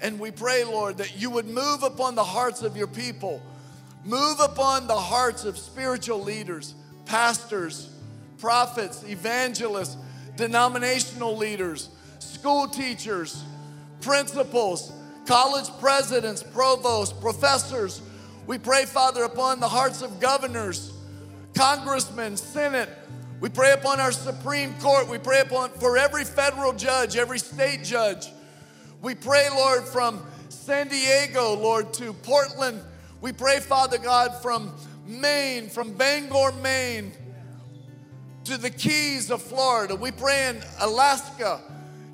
And we pray, Lord, that you would move upon the hearts of your people, move upon the hearts of spiritual leaders, pastors, prophets, evangelists, denominational leaders, school teachers, principals, college presidents, provosts, professors. We pray, Father, upon the hearts of governors, congressmen, senate. We pray upon our Supreme Court. We pray upon for every federal judge, every state judge. We pray, Lord, from San Diego, Lord, to Portland, We pray, Father God, from Maine, from Bangor, Maine, to the Keys of Florida. We pray in Alaska,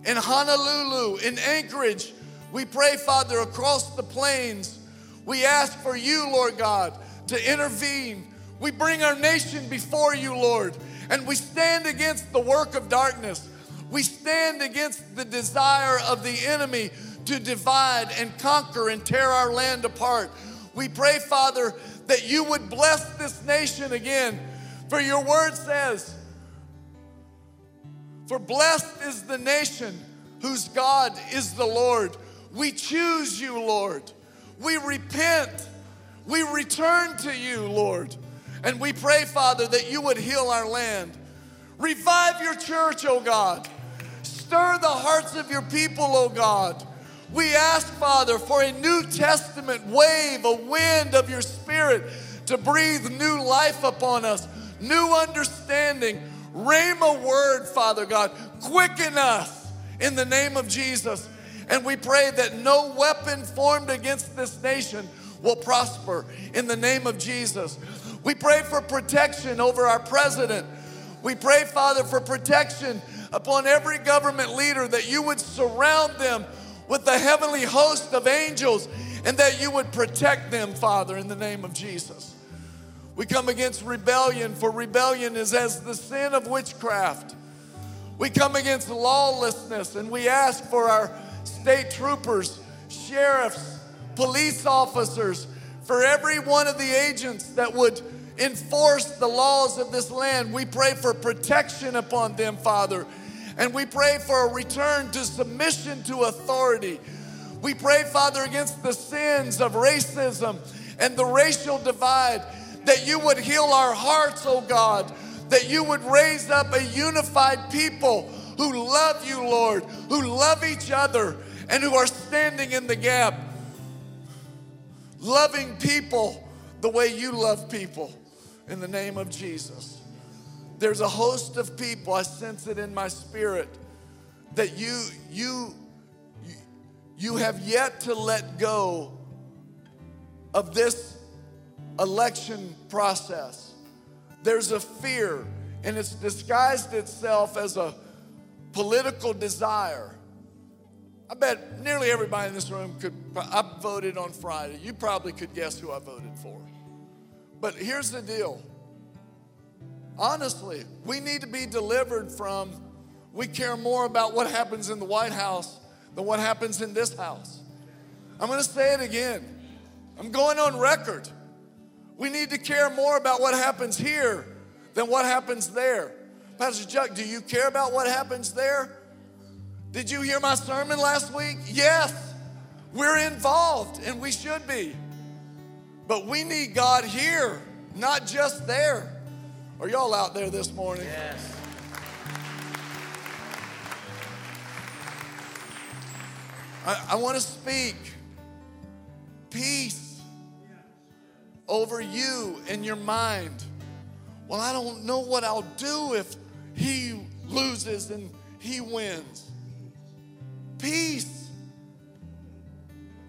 in Honolulu, in Anchorage. We pray, Father, across the plains. We ask for you, Lord God, to intervene. We bring our nation before you, Lord, and we stand against the work of darkness. We stand against the desire of the enemy to divide and conquer and tear our land apart. We pray, Father, that you would bless this nation again. For your word says, For blessed is the nation whose God is the Lord. We choose you, Lord. We repent. We return to you, Lord. And we pray, Father, that you would heal our land. Revive your church, oh God. Stir the hearts of your people, oh God. We ask, Father, for a New Testament wave, a wind of your Spirit to breathe new life upon us, new understanding. Rhema word, Father God. Quicken us in the name of Jesus. And we pray that no weapon formed against this nation will prosper in the name of Jesus. We pray for protection over our president. We pray, Father, for protection upon every government leader that you would surround them with the heavenly host of angels and that you would protect them, Father, in the name of Jesus. We come against rebellion, for rebellion is as the sin of witchcraft. We come against lawlessness and we ask for our state troopers, sheriffs, police officers, for every one of the agents that would enforce the laws of this land. We pray for protection upon them, Father. And we pray for a return to submission to authority. We pray, Father, against the sins of racism and the racial divide, that you would heal our hearts, oh God, that you would raise up a unified people who love you, Lord, who love each other, and who are standing in the gap, loving people the way you love people in the name of Jesus. There's a host of people, I sense it in my spirit, that you, you, you have yet to let go of this election process. There's a fear, and it's disguised itself as a political desire. I bet nearly everybody in this room could. I voted on Friday. You probably could guess who I voted for. But here's the deal honestly, we need to be delivered from, we care more about what happens in the White House than what happens in this house. I'm gonna say it again. I'm going on record. We need to care more about what happens here than what happens there. Pastor Chuck, do you care about what happens there? Did you hear my sermon last week? Yes, we're involved and we should be. But we need God here, not just there. Are y'all out there this morning? Yes. I, I want to speak peace over you and your mind. Well, I don't know what I'll do if he loses and he wins. Peace.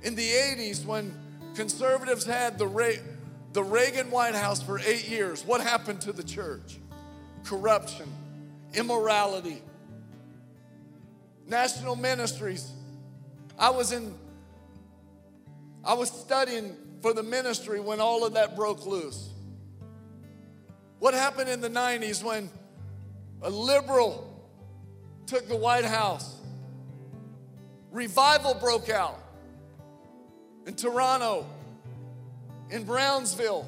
In the 80s, when conservatives had the rate, the Reagan White House for eight years, what happened to the church? Corruption, immorality, national ministries. I was in, I was studying for the ministry when all of that broke loose. What happened in the 90s when a liberal took the White House? Revival broke out in Toronto in Brownsville,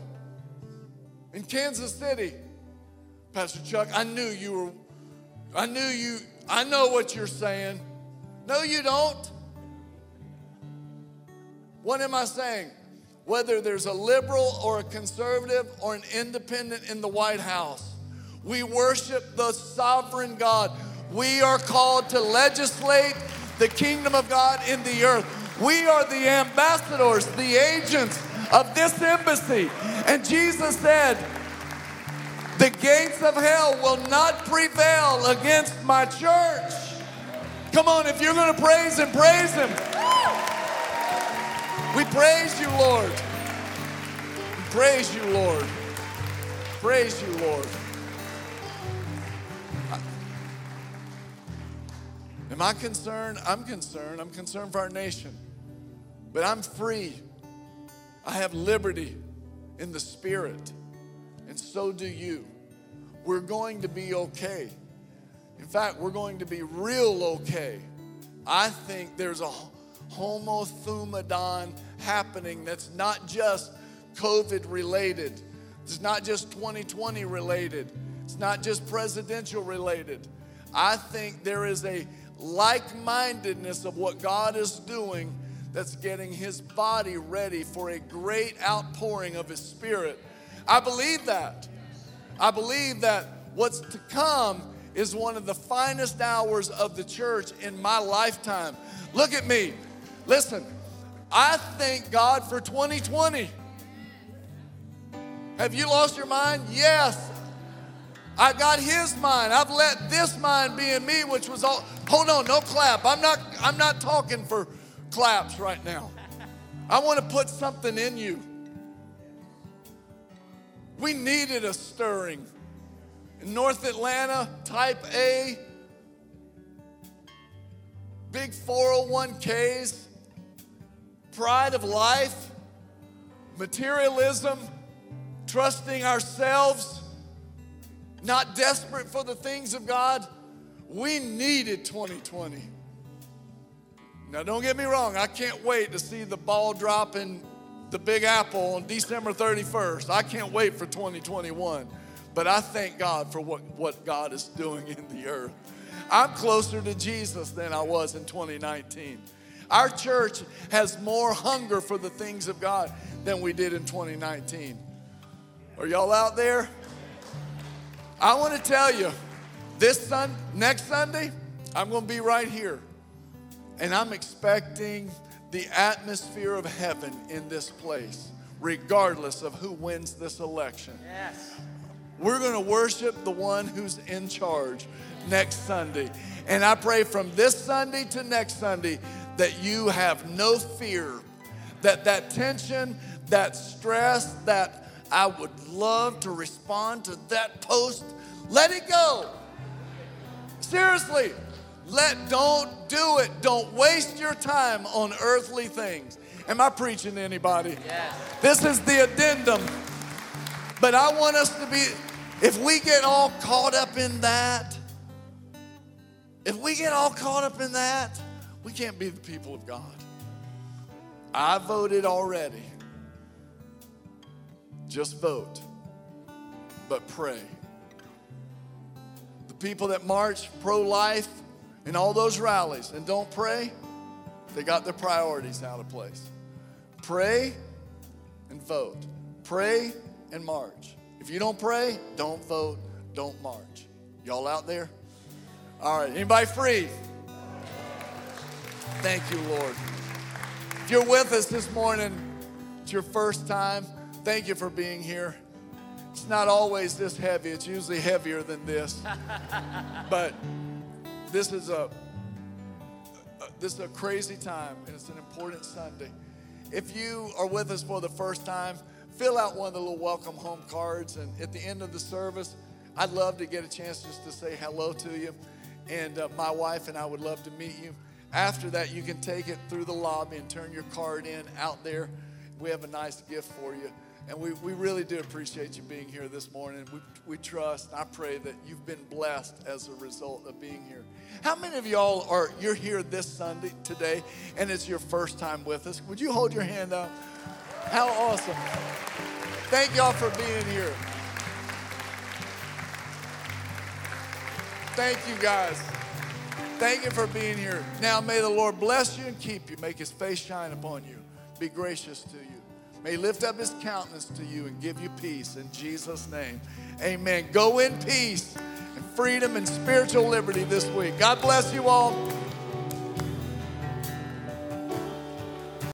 in Kansas City. Pastor Chuck, I knew you were, I knew you, I know what you're saying. No, you don't. What am I saying? Whether there's a liberal or a conservative or an independent in the White House, we worship the sovereign God. We are called to legislate the kingdom of God in the earth. We are the ambassadors, the agents of this embassy. And Jesus said, The gates of hell will not prevail against my church. Come on, if you're going to praise Him, praise Him. We praise you, Lord. Praise you, Lord. Praise you, Lord. Am I concerned? I'm concerned. I'm concerned for our nation. But I'm free. I have liberty in the spirit, and so do you. We're going to be okay. In fact, we're going to be real okay. I think there's a homothumadon happening that's not just COVID related, it's not just 2020 related, it's not just presidential related. I think there is a like mindedness of what God is doing that's getting his body ready for a great outpouring of his spirit. I believe that. I believe that what's to come is one of the finest hours of the church in my lifetime. Look at me. Listen, I thank God for 2020. Have you lost your mind? Yes. I got his mind. I've let this mind be in me, which was all. Hold on, no clap. I'm not. I'm not talking for claps right now. I want to put something in you. We needed a stirring. In North Atlanta, type A, big 401ks, pride of life, materialism, trusting ourselves, not desperate for the things of God. We needed 2020. Now, don't get me wrong, I can't wait to see the ball drop in the Big Apple on December 31st. I can't wait for 2021. But I thank God for what, what God is doing in the earth. I'm closer to Jesus than I was in 2019. Our church has more hunger for the things of God than we did in 2019. Are y'all out there? I want to tell you, this sun, next Sunday, I'm going to be right here. And I'm expecting the atmosphere of heaven in this place, regardless of who wins this election. Yes. We're going to worship the one who's in charge next Sunday. And I pray from this Sunday to next Sunday that you have no fear, that that tension, that stress, that I would love to respond to that post. Let it go. Seriously, let don't do it. Don't waste your time on earthly things. Am I preaching to anybody? Yes. This is the addendum. But I want us to be if we get all caught up in that, if we get all caught up in that, we can't be the people of God. I voted already. Just vote, but pray. The people that march pro life in all those rallies and don't pray, they got their priorities out of place. Pray and vote. Pray and march. If you don't pray, don't vote, don't march. Y'all out there? All right, anybody free? Thank you, Lord. If you're with us this morning, it's your first time, Thank you for being here. It's not always this heavy, it's usually heavier than this. but this is a this is a crazy time and it's an important Sunday. If you are with us for the first time, fill out one of the little welcome home cards and at the end of the service, I'd love to get a chance just to say hello to you. And uh, my wife and I would love to meet you. After that, you can take it through the lobby and turn your card in out there. We have a nice gift for you. And we, we really do appreciate you being here this morning. We, we trust, I pray that you've been blessed as a result of being here. How many of y'all are, you're here this Sunday, today, and it's your first time with us? Would you hold your hand up? How awesome. Thank y'all for being here. Thank you guys. Thank you for being here. Now may the Lord bless you and keep you, make his face shine upon you, be gracious to you. May lift up his countenance to you and give you peace in Jesus' name. Amen. Go in peace and freedom and spiritual liberty this week. God bless you all.